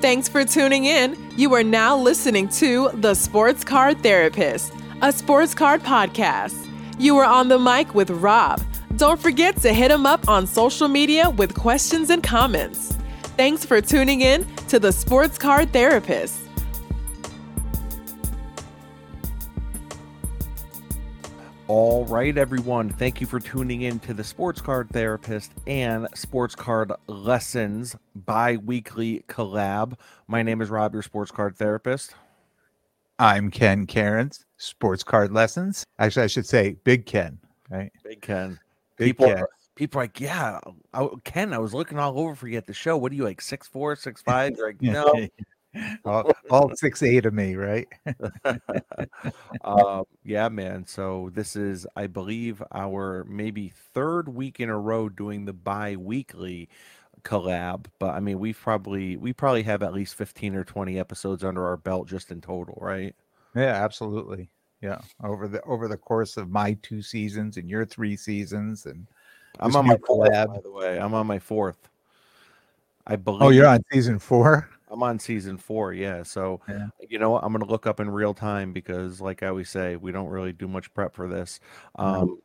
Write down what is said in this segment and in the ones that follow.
Thanks for tuning in. You are now listening to The Sports Card Therapist, a sports card podcast. You are on the mic with Rob. Don't forget to hit him up on social media with questions and comments. Thanks for tuning in to The Sports Card Therapist. All right, everyone. Thank you for tuning in to the Sports Card Therapist and Sports Card Lessons bi weekly collab. My name is Rob, your Sports Card Therapist. I'm Ken Cairns, Sports Card Lessons. Actually, I should say Big Ken, right? Big Ken. Big people, Ken. people are like, yeah, I, Ken, I was looking all over for you at the show. What are you like, six four, six five? You're like, no. All, all six eight of me, right? um, yeah, man. So this is, I believe, our maybe third week in a row doing the bi-weekly collab. But I mean, we've probably we probably have at least fifteen or twenty episodes under our belt just in total, right? Yeah, absolutely. Yeah, over the over the course of my two seasons and your three seasons, and I'm on my fourth, collab. by the way. I'm on my fourth. I believe. oh, you're on season four. I'm on season four, yeah. So Yeah. you know? I'm gonna look up in real time because, like I always say, we don't really do much prep for this. No. Um,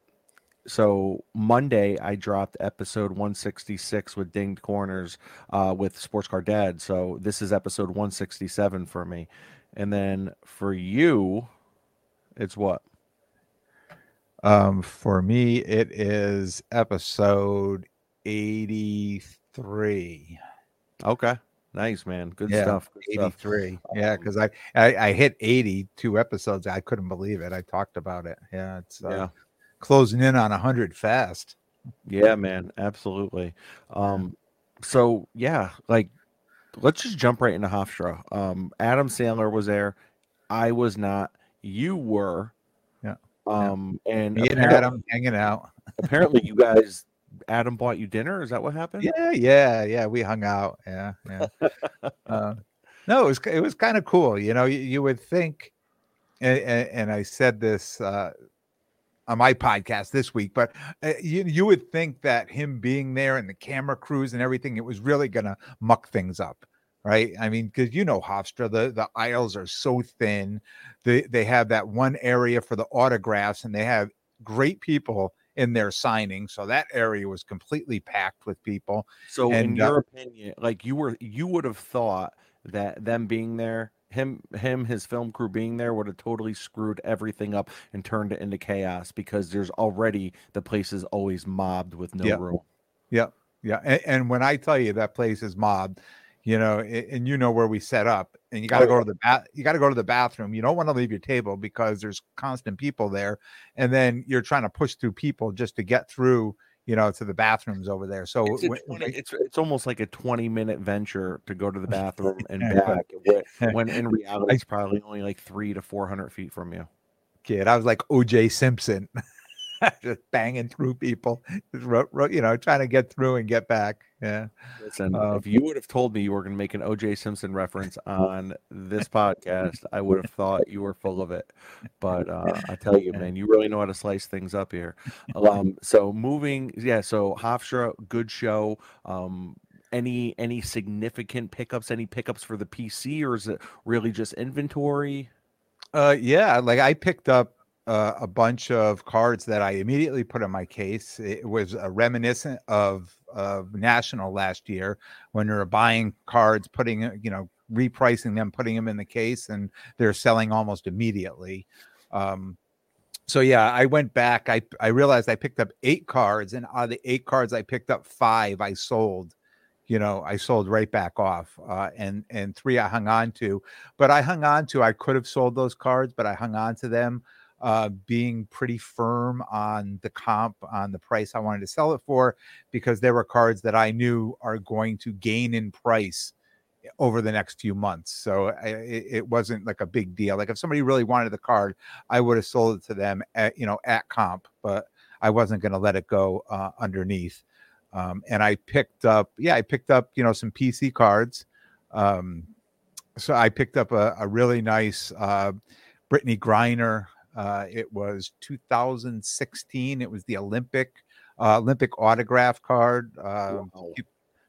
so Monday I dropped episode 166 with dinged corners uh, with Sports Car Dad. So this is episode 167 for me, and then for you, it's what? Um, for me, it is episode eighty-three. Okay, nice man, good Yeah, stuff. Good stuff. 83. Yeah, Um, because I, I I hit 82 episodes. I couldn't believe it. I talked about it. Yeah, it's uh, Yeah. closing in on 100 fast. Yeah, man, absolutely. Um, so yeah, like let's just jump right into Hofstra. Um, Adam Sandler was there. I was not. You were. Yeah, yeah. Um, and Me and Adam hanging out. apparently you guys, Adam bought you dinner. Is that what happened? Yeah, yeah, yeah. We hung out. Yeah, yeah. uh, no, it was it was kind of cool. You know, you, you would think, and, and, I said this uh, on my podcast this week, but uh, you you would think that him being there and the camera crews and everything, it was really gonna muck things up. Right. I mean, because you know Hofstra, the, the aisles are so thin. They they have that one area for the autographs, and they have great people in their signing. So that area was completely packed with people. So, in And, uh, your opinion, like you were, you would have thought that them being there, him, him, his film crew being there, would have totally screwed everything up and turned it into chaos because there's already the place is always mobbed with no room. Yeah, yeah. And, and when I tell you that place is mobbed, you know, and you know where we set up, and you got to Oh, go to the bath. You got to go to the bathroom. You don't want to leave your table because there's constant people there, and then you're trying to push through people just to get through, you know, to the bathrooms over there. So It's, a when- it's it's almost like a 20 minute venture to go to the bathroom and back when, when in reality it's probably only like three to 400 feet from you. kid, I was like OJ Simpson, just banging through people, ro- ro- you know, trying to get through and get back. Yeah. Listen, Uh, if you would have told me you were going to make an OJ Simpson reference on this podcast, I would have thought you were full of it. But uh, I tell you, man, you really know how to slice things up here. Um, so moving, yeah. So Hofstra, good show. Um, any any significant pickups? Any pickups for the PC, or is it really just inventory? Uh, yeah, like I picked up uh, a bunch of cards that I immediately put in my case. It was a reminiscent of of National last year when were buying cards, putting uh, you know repricing them, putting them in the case, and they're selling almost immediately. Um, so yeah, I went back. I I realized I picked up eight cards, and out of the eight cards I picked up, five I sold. You know, I sold right back off, uh, and and three I hung on to. But I hung on to. I could have sold those cards, but I hung on to them, uh, being pretty firm on the comp on the price I wanted to sell it for, because there were cards that I knew are going to gain in price over the next few months. So I, it, it wasn't like a big deal. Like if somebody really wanted the card, I would have sold it to them at you know at comp, but I wasn't going to let it go uh, underneath. Um, and I picked up, yeah, I picked up you know some PC cards. Um, so I picked up a, a really nice uh, Brittney Griner. Uh, it was 2016. It was the Olympic uh, Olympic autograph card. Uh, Wow.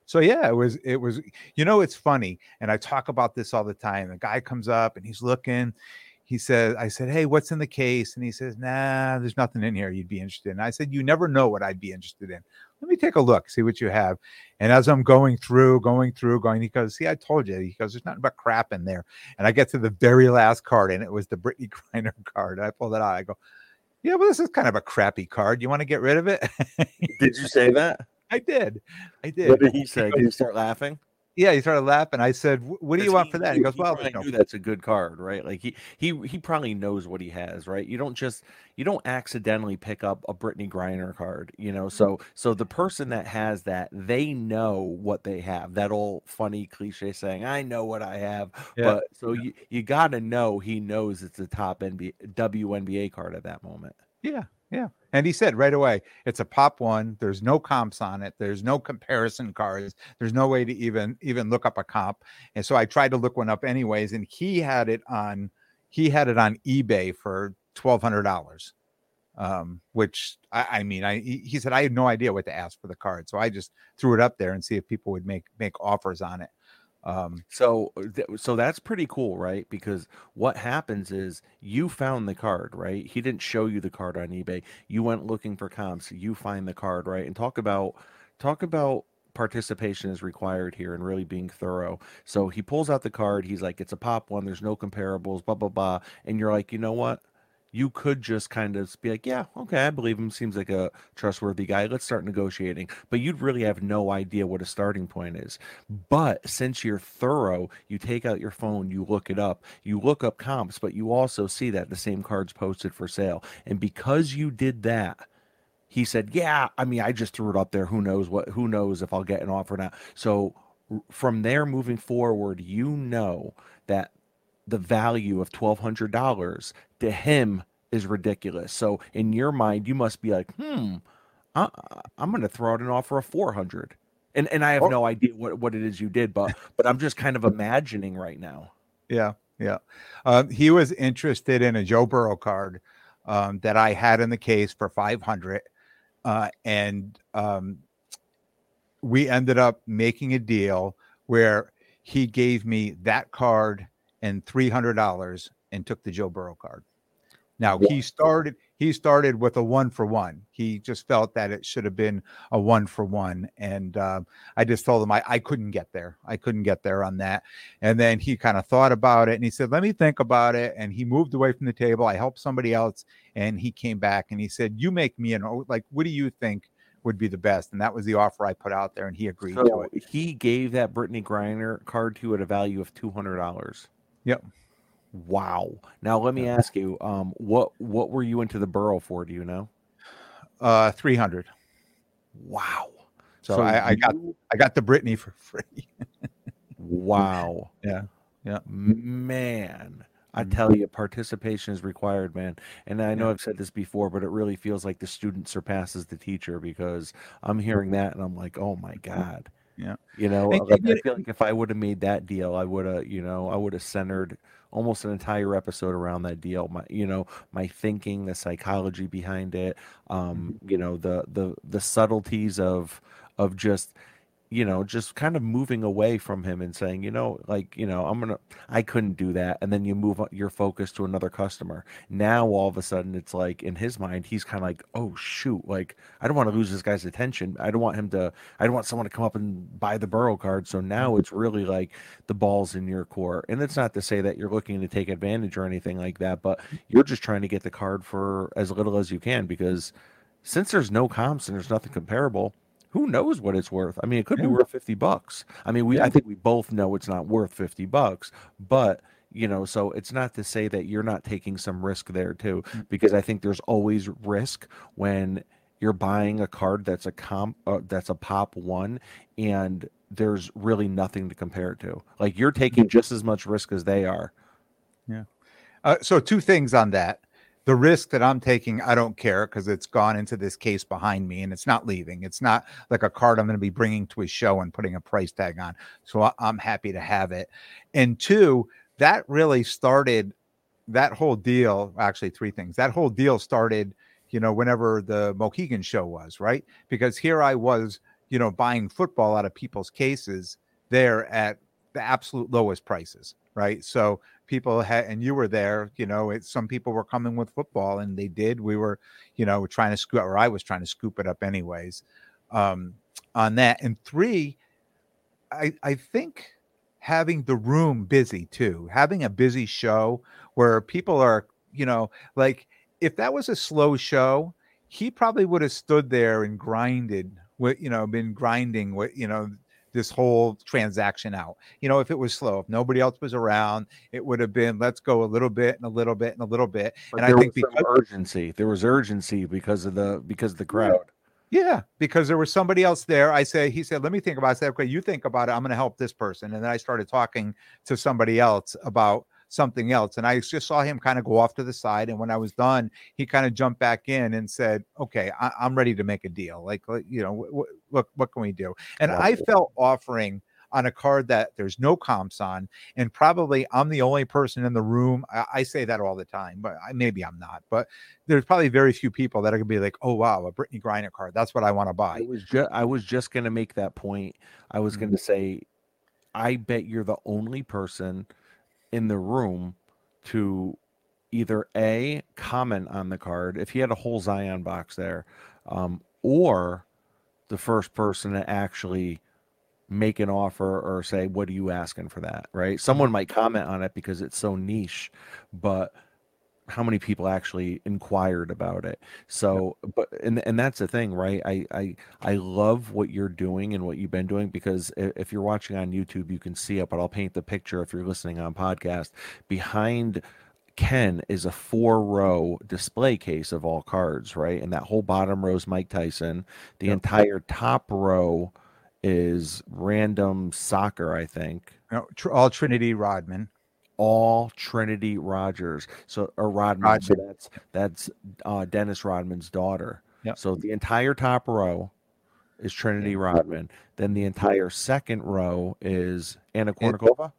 so yeah, it was it was you know it's funny, and I talk about this all the time. The guy comes up and he's looking. He says, I said, Hey, what's in the case? And he says, Nah, there's nothing in here you'd be interested in. I said, You never know what I'd be interested in. Let me take a look, see what you have. And as I'm going through, going through, going, he goes, See, I told you. He goes, There's nothing but crap in there. And I get to the very last card, and it was the Brittney Griner card. I pull that out. I go, Yeah, well, this is kind of a crappy card. You want to get rid of it? Did you say that? I did. I did. What did he say? Did he start laughing? Yeah, he started laughing. I said, "What do you want for that?" He goes, "Well, I knew that's a good card, right? Like he he he probably knows what he has, right? You don't just you don't accidentally pick up a Brittney Griner card, you know. Mm-hmm. So so the person that has that, they know what they have. That old funny cliche saying, "I know what I have," yeah. but so you you got to know he knows it's a top NBA WNBA card at that moment. Yeah, yeah. And he said right away, it's a pop one. There's no comps on it. There's no comparison cards. There's no way to even even look up a comp. And so I tried to look one up anyways. And he had it on he had it on eBay for twelve hundred dollars. Um, which I, I mean, I he said I had no idea what to ask for the card, so I just threw it up there and see if people would make make offers on it. Um, so, th- so that's pretty cool, right? Because what happens is you found the card, right? He didn't show you the card on eBay. You went looking for comps. You find the card, right? And talk about talk about participation is required here and really being thorough. So he pulls out the card. He's like, "It's a pop one. There's no comparables." Blah blah blah. And you're like, you know what? You could just kind of be like, yeah, okay, I believe him. Seems like a trustworthy guy. Let's start negotiating. But you'd really have no idea what a starting point is. But since you're thorough, you take out your phone, you look it up, you look up comps, but you also see that the same card's posted for sale. And because you did that, he said, yeah, I mean, I just threw it up there. Who knows what, who knows if I'll get an offer now. So from there moving forward, you know that the value of $1,200 to him is ridiculous. So in your mind, you must be like, hmm, I, am going to throw out an offer of 400. And, and I have oh. no idea what, what it is you did, but but I'm just kind of imagining right now. Yeah, yeah. Um, he was interested in a Joe Burrow card um, that I had in the case for 500, uh, and um, we ended up making a deal where he gave me that card and three hundred dollars and took the Joe Burrow card. Now he started he started with a one for one. He just felt that it should have been a one for one, and uh, I just told him I, I couldn't get there. I couldn't get there on that. And then he kind of thought about it, and he said, "Let me think about it." And he moved away from the table. I helped somebody else, and he came back and he said, "You make me an like. What do you think?" would be the best. And that was the offer I put out there, and he agreed so to it. He gave that Brittney Griner card to at a value of two hundred dollars. Yep. Wow. Now let me ask you, um, what what were you into the Burrow for? Do you know? Uh, three hundred. Wow. So, so I, I got I got the Brittney for free. wow. Yeah. Yeah. Man. I mm-hmm. tell you, participation is required, man. And I know yeah. I've said this before, but it really feels like the student surpasses the teacher because I'm hearing that and I'm like, oh my God. Yeah. You know, and, I feel like if I would have made that deal, I would have, you know, I would have centered almost an entire episode around that deal. My, you know, my thinking, the psychology behind it, um, mm-hmm. you know, the the the subtleties of of just you know, just kind of moving away from him and saying, you know, like, you know, I'm gonna, I couldn't do that, and then you move your focus to another customer. Now all of a sudden, it's like in his mind, he's kind of like, oh shoot, like I don't want to lose this guy's attention. I don't want him to, I don't want someone to come up and buy the Burrow card. So now mm-hmm. it's really like the ball's in your court, and it's not to say that you're looking to take advantage or anything like that, but mm-hmm. you're just trying to get the card for as little as you can because since there's no comps and there's nothing comparable who knows what it's worth? I mean, it could yeah. be worth 50 bucks. I mean, we yeah. I think we both know it's not worth 50 bucks, but you know, so it's not to say that you're not taking some risk there too mm. because I think there's always risk when you're buying a card that's a comp uh, that's a pop 1 and there's really nothing to compare it to. Like you're taking mm. just as much risk as they are. Yeah. Uh, so two things on that the risk that I'm taking, I don't care because it's gone into this case behind me and it's not leaving. It's not like a card I'm going to be bringing to a show and putting a price tag on. So I'm happy to have it. And two, that really started that whole deal. Actually, three things. That whole deal started, you know, whenever the Mohegan show was, right? Because here I was you know, buying football out of people's cases there at the absolute lowest prices, right? So people had, and you were there, you know, it, some people were coming with football and they did. We were, you know, trying to scoop, or I was trying to scoop it up anyways um, on that. And three, I, I think having the room busy too, having a busy show where people are, you know, like if that was a slow show, he probably would have stood there and grinded with, you know, been grinding with, you know, this whole transaction out. You know, if it was slow, if nobody else was around, it would have been let's go a little bit and a little bit and a little bit. But and I think because urgency. There was urgency because of the because of the crowd. yeah, because there was somebody else there. I say, he said, let me think about it. I said, okay, you think about it. I'm going to help this person. And then I started talking to somebody else about something else. And I just saw him kind of go off to the side. And when I was done, he kind of jumped back in and said, okay, I- am ready to make a deal. Like, you know, w- w- look, what can we do? And Wow. I felt offering on a card that there's no comps on, and probably I'm the only person in the room. I, I say that all the time, but I, maybe I'm not. But there's probably very few people that are gonna be like, "Oh wow, a Brittney Griner card. That's what I want to I buy." was just I was just gonna make that point. I was Mm-hmm. gonna say, I bet you're the only person in the room to either a comment on the card if he had a whole Zion box there, um, or the first person to actually make an offer or say, "What are you asking for that?" Right? Someone might comment on it because it's so niche, but how many people actually inquired about it. So but and and that's the thing right? I i i love what you're doing and what you've been doing because if you're watching on youtube you can see it but i'll paint the picture if you're listening on podcast. Behind ken is a four row display case of all cards right? And that whole bottom row is mike tyson. The Yep. entire top row is random soccer i think. No, tr- all Trinity Rodman. All Trinity Rogers. So or Rodman. So that's that's uh, Dennis Rodman's daughter. Yep. So the entire top row is Trinity Rodman. Then the entire second row is Anna Kournikova.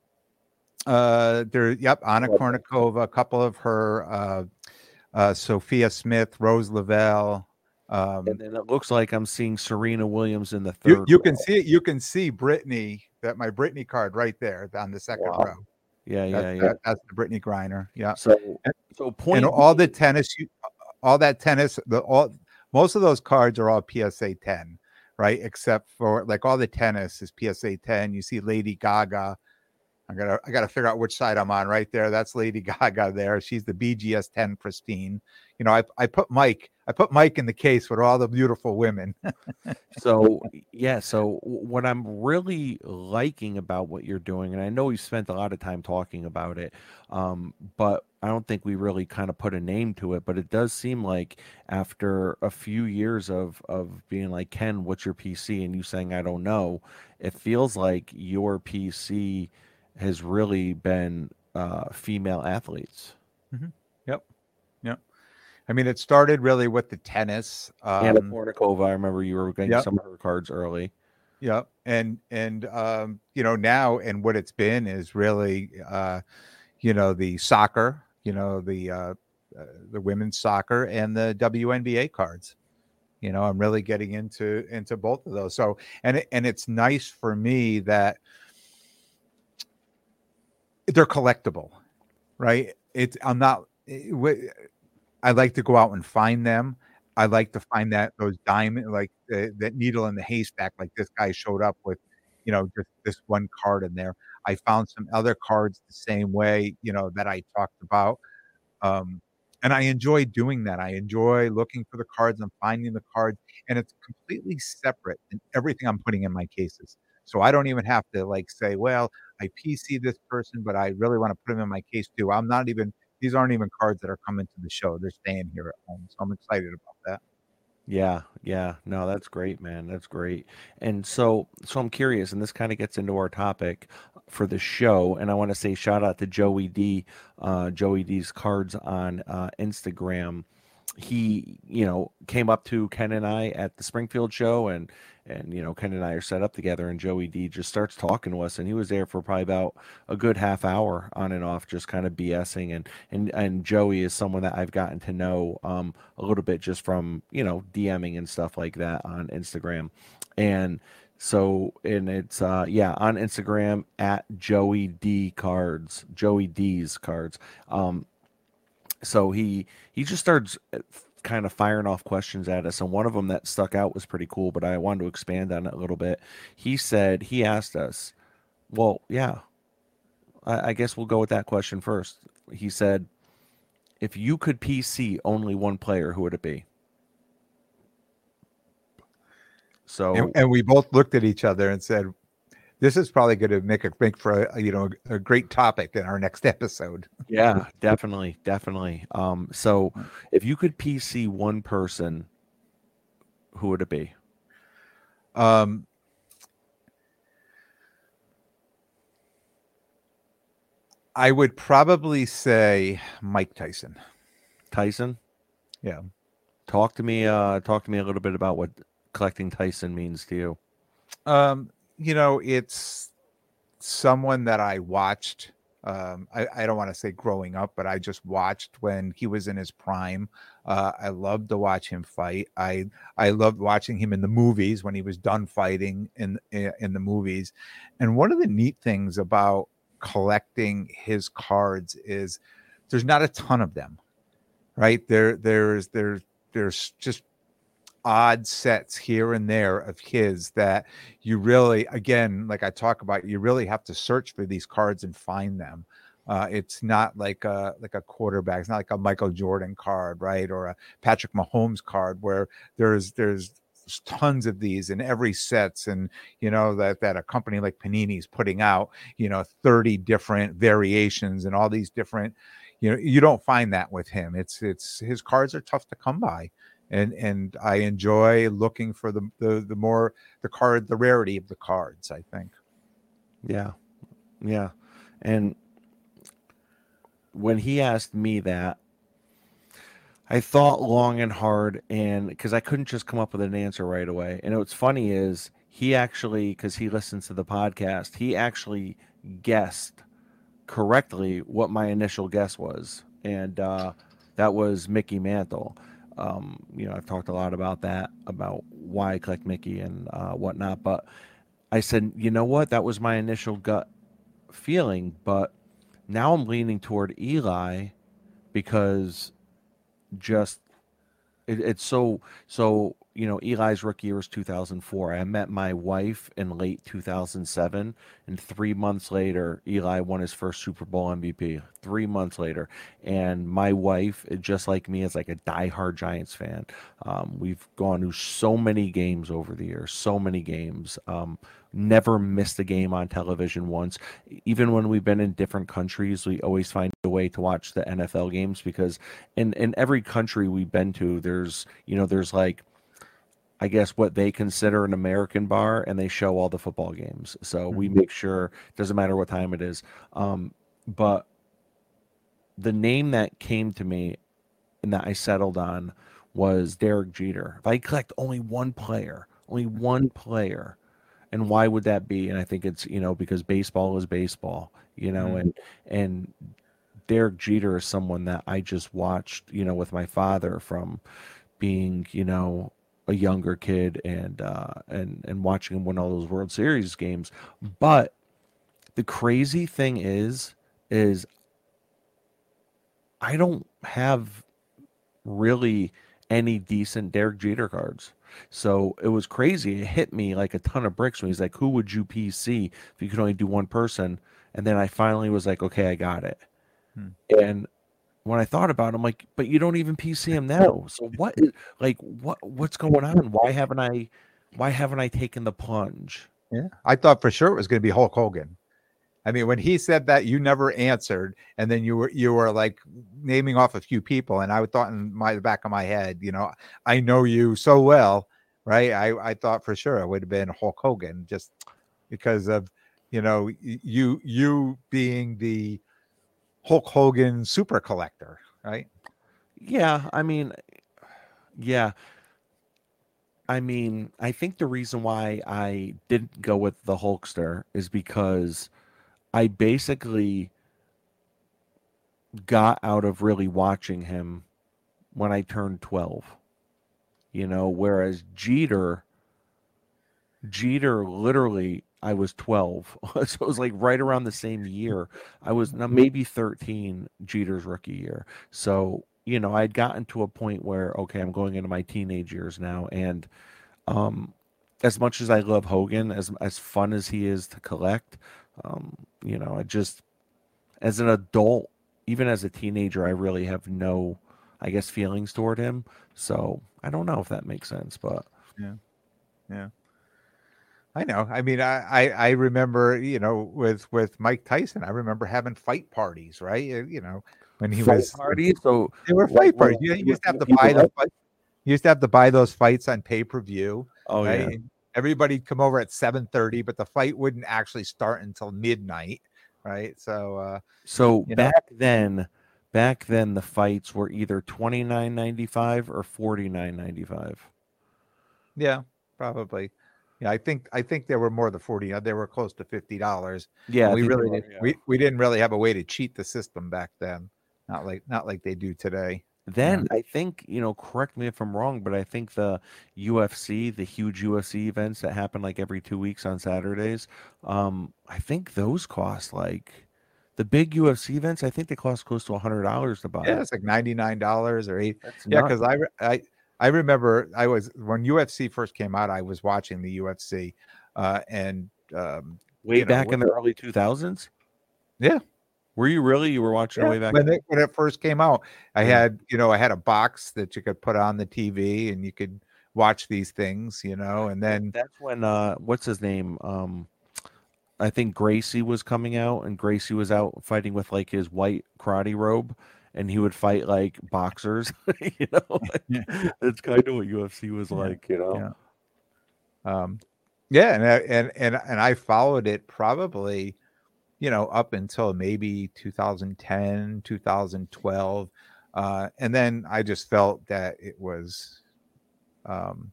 Uh, there, yep, Anna Kournikova, a couple of her, uh, uh, Sophia Smith, Rose Lavelle. Um, And then it looks like I'm seeing Serena Williams in the you, third. you can row. see it. You can see Brittney, that my Brittney card right there on the second Wow. row. Yeah, yeah, That's, yeah. that- that's the Brittney Griner. Yeah. So so point and all the tennis, you, all that tennis, the all most of those cards are all PSA 10, right? Except for like all the tennis is PSA 10. You see Lady Gaga. I gotta I gotta figure out which side I'm on right there. That's Lady Gaga there. She's the BGS 10 pristine. You know, I, I put Mike, I put Mike in the case with all the beautiful women. so yeah so what i'm really liking about what you're doing and i know we've spent a lot of time talking about it um, but i don't think we really kind of put a name to it but it does seem like after a few years of of being like ken what's your pc and you saying i don't know it feels like your pc has really been uh, female athletes Yep. Yep. I mean, it started really with the tennis. Anna Um, Kournikova, I remember you were getting Yep. some of her cards early. Yep. And and um, you know, now and what it's been is really uh, you know, the soccer, you know, the uh, uh the women's soccer and the WNBA cards. You know, I'm really getting into into both of those. So and it, and it's nice for me that they're collectible, right? It's I'm not eh, wh- I like to go out and find them. I like to find that those diamond, like the, that needle in the haystack, like this guy showed up with, you know, just this one card in there. I found some other cards the same way, you know, that I talked about. Um, and I enjoy doing that. I enjoy looking for the cards and finding the cards, and it's completely separate than everything I'm putting in my cases. So I don't even have to like say, well, I PC this person, but I really want to put them in my case too. I'm not even these aren't even cards that are coming to the show. They're staying here at home. So I'm excited about that. Yeah, yeah. No, that's great, man. That's great. And so so I'm curious, and this kind of gets into our topic for the show. And I want to say shout out to Joey D, uh, Joey D's cards on uh, Instagram. He, you know, came up to Ken and I at the Springfield show and and you know ken and i are set up together and joey d just starts talking to us and he was there for probably about a good half hour on and off just kind of bsing and and and joey is someone that i've gotten to know um a little bit just from you know dming and stuff like that on instagram. And so and it's uh yeah on instagram at joey d cards joey d's cards. Um so he he just starts uh, kind of firing off questions at us. And one of them that stuck out was pretty cool, but I wanted to expand on it a little bit. He said, he asked us, well, yeah, I, I guess we'll go with that question first. He said, if you could PC only one player, who would it be? So, and, and we both looked at each other and said, this is probably going to make a make for a you know a great topic in our next episode. Yeah, definitely, definitely. Um, so if you could PC one person, who would it be? Um, I would probably say Mike Tyson. Tyson. Yeah. Talk to me. Uh, talk to me a little bit about what collecting Tyson means to you. Um, you know, it's someone that I watched. Um, I, I, don't want to say growing up, but I just watched when he was in his prime. Uh, I loved to watch him fight. I I loved watching him in the movies when he was done fighting in in the movies. And one of the neat things about collecting his cards is there's not a ton of them, right? There there's there's there's just odd sets here and there of his that you really again like i talk about you really have to search for these cards and find them. Uh, it's not like a like a quarterback it's not like a michael jordan card right or a patrick mahomes card where there's there's tons of these in every sets and you know that that a company like panini's putting out you know 30 different variations and all these different you know you don't find that with him. It's it's his cards are tough to come by and and I enjoy looking for the the the more the card the rarity of the cards. I think. Yeah, yeah, and when he asked me that, I thought long and hard, and because I couldn't just come up with an answer right away. And what's funny is he actually, because he listens to the podcast, he actually guessed correctly what my initial guess was, and uh, that was Mickey Mantle um, you know, I've talked a lot about that, about why I collect Mickey and uh, whatnot. But I said, you know what? That was my initial gut feeling, but now I'm leaning toward Eli because just it, it's so so you know, Eli's rookie year was 2004. I met my wife in late 2007, and three months later, Eli won his first Super Bowl MVP. Three months later, and my wife, just like me, is like a diehard Giants fan. Um, we've gone to so many games over the years, so many games. Um, never missed a game on television once. Even when we've been in different countries, we always find a way to watch the NFL games because in in every country we've been to, there's you know there's like I guess what they consider an American bar, and they show all the football games. So we mm-hmm. make sure doesn't matter what time it is. Um, but the name that came to me and that I settled on was Derek Jeter. If I collect only one player, only one player, and why would that be? And I think it's you know because baseball is baseball, you know, mm-hmm. and and Derek Jeter is someone that I just watched, you know, with my father from being, you know, a younger kid and uh, and and watching him win all those World Series games. But the crazy thing is, is I don't have really any decent Derek Jeter cards. So it was crazy. It hit me like a ton of bricks when he's like, "Who would you PC if you could only do one person?" And then I finally was like, "Okay, I got it." Hmm. And when I thought about it, I'm like, but you don't even PC him now. So what is like what what's going on? Why haven't I why haven't I taken the plunge? Yeah. I thought for sure it was gonna be Hulk Hogan. I mean, when he said that, you never answered, and then you were you were like naming off a few people, and I thought in my the back of my head, you know, I know you so well, right? I I thought for sure it would have been Hulk Hogan, just because of you know you you being the Hulk Hogan super collector, right? Yeah, I mean, Yeah. I mean, I think the reason why I didn't go with the Hulkster is because I basically got out of really watching him when I turned 12. You know, whereas Jeter, Jeter literally, I was 12. so it was like right around the same year. I was now maybe 13, Jeter's rookie year. So, you know, I'd gotten to a point where, okay, I'm going into my teenage years now. And um, as much as I love Hogan, as, as fun as he is to collect, um, you know, I just, as an adult, even as a teenager, I really have no, I guess, feelings toward him. So I don't know if that makes sense, but yeah, yeah. I know. I mean, I, I, I remember, you know, with with Mike Tyson, I remember having fight parties, right? You know, when he fight was parties. So they were fight parties. What, you, used to have to buy the fight. You used to have to buy those fights on pay per view. Oh right? yeah. Everybody'd come over at seven thirty, but the fight wouldn't actually start until midnight, right? So, uh, so back know. then, back then the fights were either twenty nine ninety five or forty nine ninety five. Yeah, probably. Yeah, I think I think there were more than forty. Uh, they were close to fifty dollars. Yeah, we really were, yeah. we we didn't really have a way to cheat the system back then. Not like not like they do today. Then yeah. I think you know, correct me if I'm wrong, but I think the UFC, the huge UFC events that happen like every two weeks on Saturdays, um, I think those cost like the big UFC events. I think they cost close to a hundred dollars to buy. Yeah, it's like ninety nine dollars or eight. That's yeah, because I I I remember I was when UFC first came out, I was watching the UFC, uh, and um, way back know, in the early two thousands. Yeah, were you really? You were watching yeah, way back when it, when it first came out. I had you know I had a box that you could put on the TV and you could watch these things, you know, and then that's when uh, what's his name? Um, I think Gracie was coming out, and Gracie was out fighting with like his white karate robe and he would fight like boxers. you know, yeah. that's kind of what UFC was like. You know, yeah. Um, yeah, and and and and I followed it probably, you know, up until maybe 2010, 2012, uh, and then I just felt that it was. Um,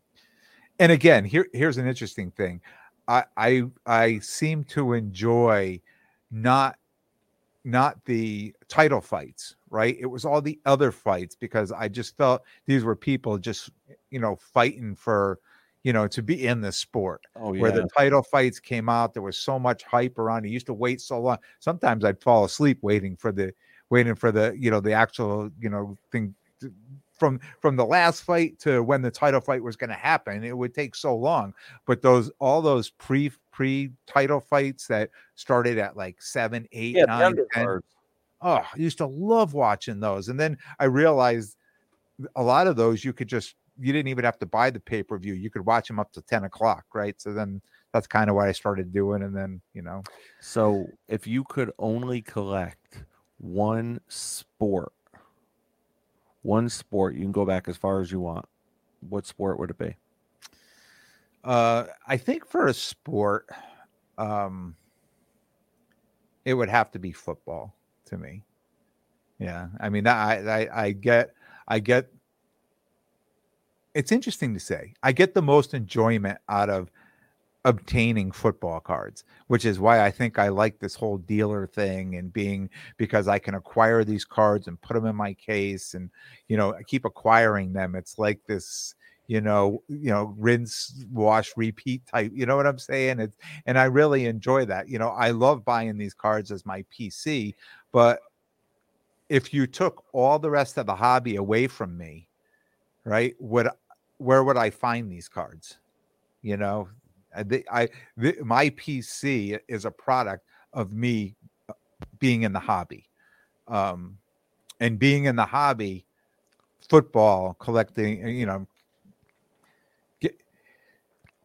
and again, here here's an interesting thing. I I I seem to enjoy not not the title fights, right? It was all the other fights because I just felt these were people just, you know, fighting for, you know, to be in the sport. Oh, yeah. Where the title fights came out, there was so much hype around. It used to wait so long. Sometimes I'd fall asleep waiting for the, waiting for the, you know, the actual, you know, thing from from the last fight to when the title fight was going to happen it would take so long. But those all those pre pre title fights that started at like seven eight yeah, nine ten, oh i used to love watching those. And then i realized a lot of those you could just you didn't even have to buy the pay-per-view. You could watch them up to 10 o'clock right? So then that's kind of what i started doing. And then you know. So if you could only collect one sport one sport, you can go back as far as you want. What sport would it be? Uh, I think for a sport, um, it would have to be football to me. Yeah, I mean, I, I, I get, I get. It's interesting to say. I get the most enjoyment out of obtaining football cards, which is why I think I like this whole dealer thing and being because I can acquire these cards and put them in my case and you know I keep acquiring them. It's like this you know you know rinse wash repeat type you know what i'm saying? It's and i really enjoy that. You know i love buying these cards as my pc but if you took all the rest of the hobby away from me right would where would i find these cards? You know I my PC is a product of me uh, being in the hobby, um, and being in the hobby, football collecting. Uh, you know, get,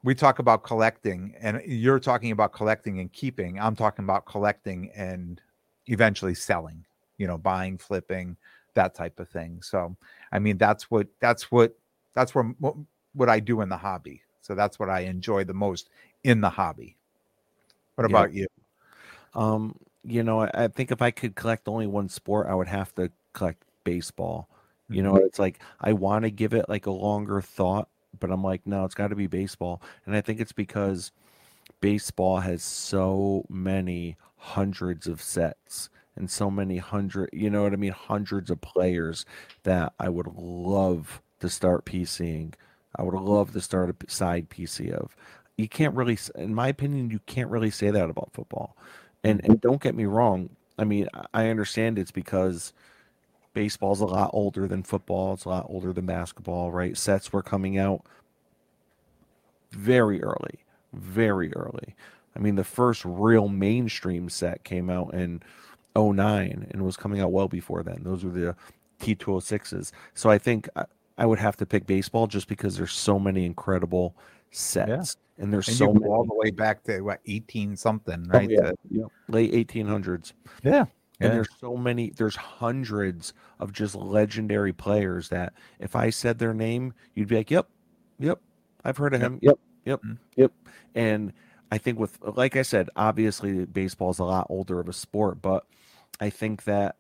we talk about collecting, and you're talking about collecting and keeping. I'm talking about collecting and eventually selling. You know, buying, flipping, that type of thing. So, I mean, that's what that's what that's where what, what I do in the hobby. So that's what I enjoy the most in the hobby. What about yeah. you? Um, you know, I, I think if I could collect only one sport, I would have to collect baseball. You know, it's like I want to give it like a longer thought, but I'm like, no, it's got to be baseball. And I think it's because baseball has so many hundreds of sets and so many hundred, you know what I mean, hundreds of players that I would love to start PCing. I would love to start a side PC of. You can't really, in my opinion, you can't really say that about football. And mm-hmm. and don't get me wrong. I mean, I understand it's because baseball's a lot older than football. It's a lot older than basketball, right? Sets were coming out very early, very early. I mean, the first real mainstream set came out in 09 and was coming out well before then. Those were the T206s. So I think uh, I would have to pick baseball just because there's so many incredible sets. Yeah. And there's and so many all the way back to what 18 something, oh, right? Oh, yeah. yeah. Late 1800s. Yeah. And there's so many, there's hundreds of just legendary players that if I said their name, you'd be like, yep, yep, I've heard of him. Yep, yep, mm-hmm. yep. And I think with, like I said, obviously baseball is a lot older of a sport, but I think that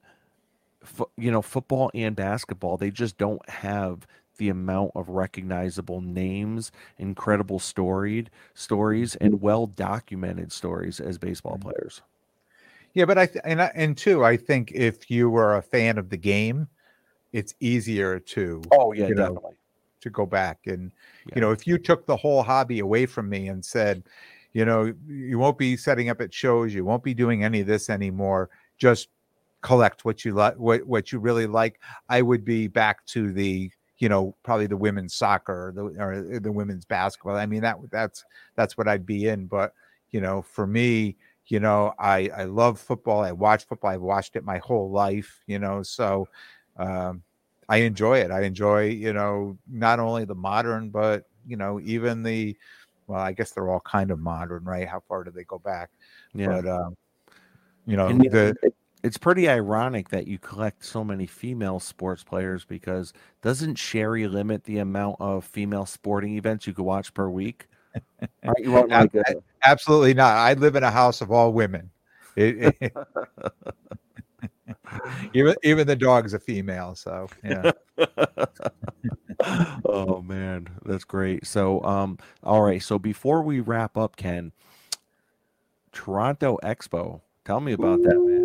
you know, football and basketball, they just don't have the amount of recognizable names, incredible storied stories, and well documented stories as baseball mm-hmm. players. Yeah, but I th- and I, and two, I think if you were a fan of the game, it's easier to oh yeah definitely know, to go back and yeah. you know if you took the whole hobby away from me and said, you know, you won't be setting up at shows, you won't be doing any of this anymore, just collect what you like what what you really like i would be back to the you know probably the women's soccer or the, or the women's basketball. I mean that that's that's what i'd be in but you know for me you know i i love football i watch football i've watched it my whole life you know so um i enjoy it. I enjoy you know not only the modern but you know even the well i guess they're all kind of modern right? How far do they go back? Yeah. but um you know the it's pretty ironic that you collect so many female sports players because doesn't Sherry limit the amount of female sporting events you could watch per week? Like a... Absolutely not. I live in a house of all women. It, it, even even the dog's a female, so yeah. oh man, that's great. So um all right, so before we wrap up, Ken, Toronto Expo. Tell me about that, man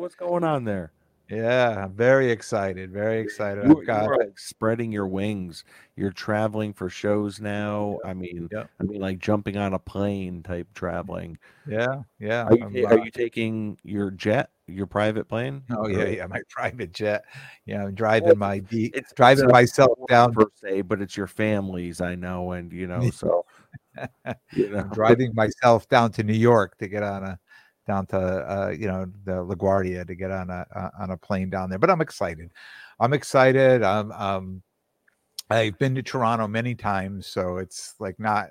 what's going on there. Yeah, I'm very excited. Very excited. You, got spreading your wings. You're traveling for shows now. I mean, yeah. I mean, like jumping on a plane type traveling. Yeah, yeah. Are you, are uh, you taking your jet, your private plane? Oh yeah, yeah, my private jet. Yeah, I'm driving well, my D. It's driving myself down per se, but it's your families, I know, and you know, so you know, driving myself down to New York to get on a down to uh, you know the LaGuardia to get on a uh, on a plane down there. But I'm excited. I'm excited. I'm um, I've been to Toronto many times, so it's like not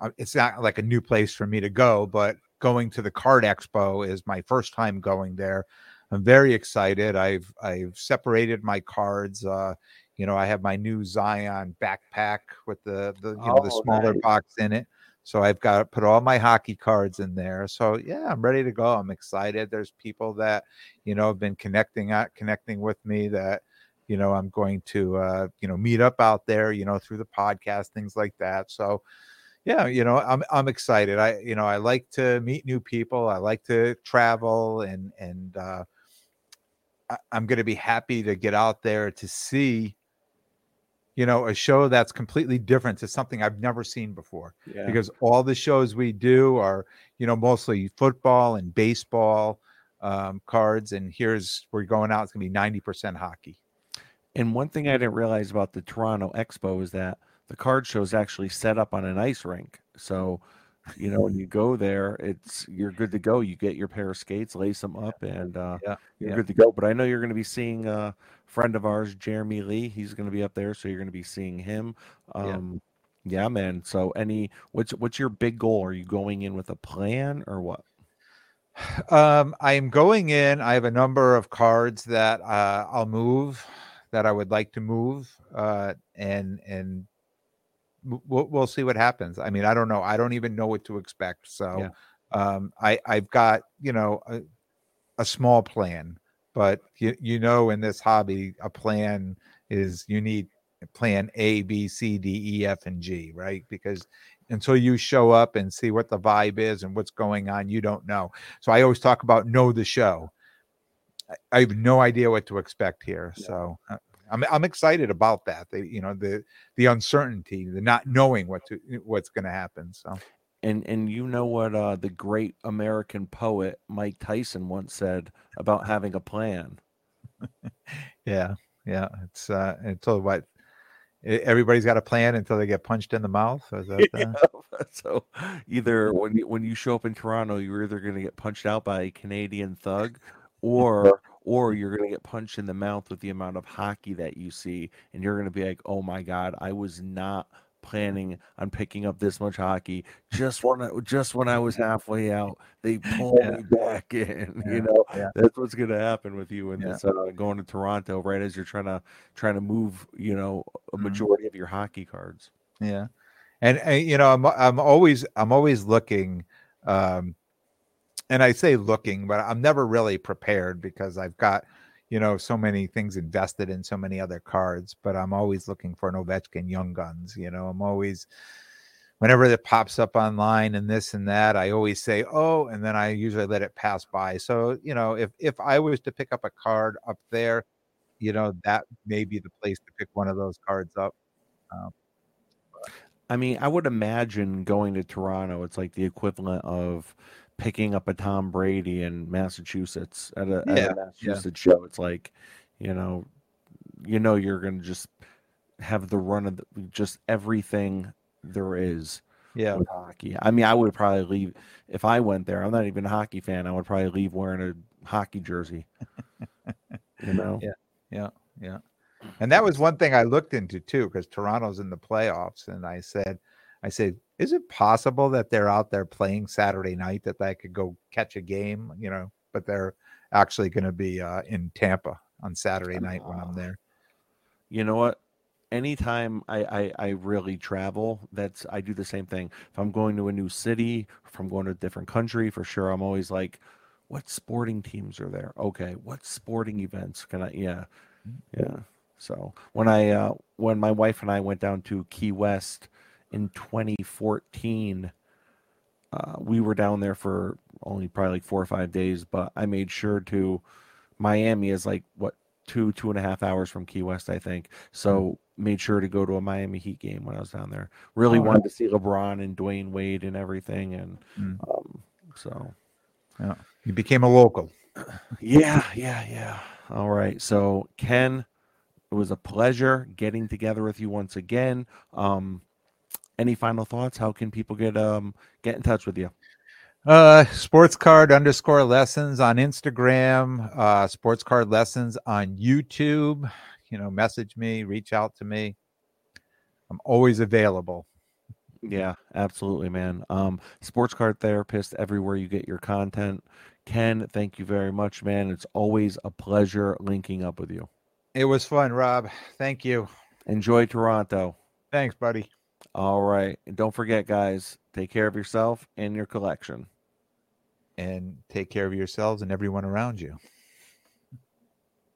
uh, it's not like a new place for me to go. But going to the Card Expo is my first time going there. I'm very excited. I've I've separated my cards. Uh, you know, I have my new Zion backpack with the the you know the oh, smaller nice. box in it. So I've got to put all my hockey cards in there. So yeah, I'm ready to go. I'm excited. There's people that, you know, have been connecting uh, connecting with me that, you know, I'm going to uh, you know, meet up out there, you know, through the podcast, things like that. So yeah, you know, I'm I'm excited. I, you know, I like to meet new people. I like to travel and and uh I'm gonna be happy to get out there to see you know, a show that's completely different to something I've never seen before. Yeah. Because all the shows we do are, you know, mostly football and baseball um, cards, and here's we're going out. It's gonna be ninety percent hockey. And one thing I didn't realize about the Toronto Expo is that the card show is actually set up on an ice rink. So, you know, when you go there, it's you're good to go. You get your pair of skates, lace them up, and uh, yeah, you're yeah. good to go. But I know you're going to be seeing uh, friend of ours, Jeremy Lee. He's going to be up there, so you're going to be seeing him. Um, yeah. yeah, man. So, any what's what's your big goal? Are you going in with a plan or what? Um, I am going in. I have a number of cards that uh, I'll move that I would like to move, uh, and and we'll, we'll see what happens. I mean, I don't know. I don't even know what to expect. So, yeah. um, I I've got you know a, a small plan but you, you know in this hobby a plan is you need plan A, B, C, D, E, F, and G, right? Because until you show up and see what the vibe is and what's going on, you don't know. So I always talk about know the show. I have no idea what to expect here. Yeah. So uh, I'm I'm excited about that. The you know the the uncertainty, the not knowing what to what's going to happen. So and and you know what uh, the great American poet Mike Tyson once said about having a plan. yeah, yeah. It's uh, until what everybody's got a plan until they get punched in the mouth. So, that, uh... yeah. so either when you, when you show up in Toronto, you're either going to get punched out by a Canadian thug, or or you're going to get punched in the mouth with the amount of hockey that you see, and you're going to be like, "Oh my god, I was not planning on picking up this much hockey. Just when I, just when I was halfway out, they pulled yeah. me back in. Yeah. You know, yeah. that's what's going to happen with you in this uh, going to Toronto right as you're trying to trying to move. You know, a mm-hmm. majority mm-hmm. of your hockey cards. Yeah, and, and, you know, I'm I'm always I'm always looking. Um, and I say looking, but I'm never really prepared because I've got you know, so many things invested in so many other cards, but I'm always looking for an Ovechkin Young Guns. You know, I'm always, whenever it pops up online and this and that, I always say, oh, and then I usually let it pass by. So, you know, if if I was to pick up a card up there, you know, that may be the place to pick one of those cards up. Um, I mean, I would imagine going to Toronto, it's like the equivalent of picking up a Tom Brady in Massachusetts at a, yeah, at a Massachusetts yeah. show. It's like, you know, you know, you're going to just have the run of the, just everything there is. Yeah. hockey. I mean, I would probably leave if I went there. I'm not even a hockey fan. I would probably leave wearing a hockey jersey. you know? Yeah. Yeah. Yeah. And that was one thing I looked into too, because Toronto's in the playoffs. And I said, I said, is it possible that they're out there playing Saturday night that I could go catch a game, you know, but they're actually going to be uh, in Tampa on Saturday night when I'm there. You know what? Anytime I, I, I really travel, that's I do the same thing. If I'm going to a new city, if I'm going to a different country, for sure, I'm always like, what sporting teams are there? Okay, what sporting events can I? Yeah, mm. yeah. So when I uh, when my wife and I went down to Key West in 2014. Uh, we were down there for only probably like four or five days, but I made sure to. Miami is like what two two and a half hours from Key West, I think. So mm-hmm. made sure to go to a Miami Heat game when I was down there. Really oh, wanted to see LeBron and Dwyane Wade and everything, and mm. um, so yeah, you became a local. Yeah, yeah, yeah. All right, so Ken, it was a pleasure getting together with you once again. Um, any final thoughts? How can people get um get in touch with you? Uh, sports card underscore lessons on Instagram, uh, sports card lessons on YouTube. You know, message me, reach out to me. I'm always available. Yeah, absolutely, man. Um, sports card therapist everywhere you get your content. Ken, thank you very much, man. It's always a pleasure linking up with you. It was fun, Rob. Thank you. Enjoy Toronto. Thanks, buddy. All right. And don't forget, guys, take care of yourself and your collection. And take care of yourselves and everyone around you.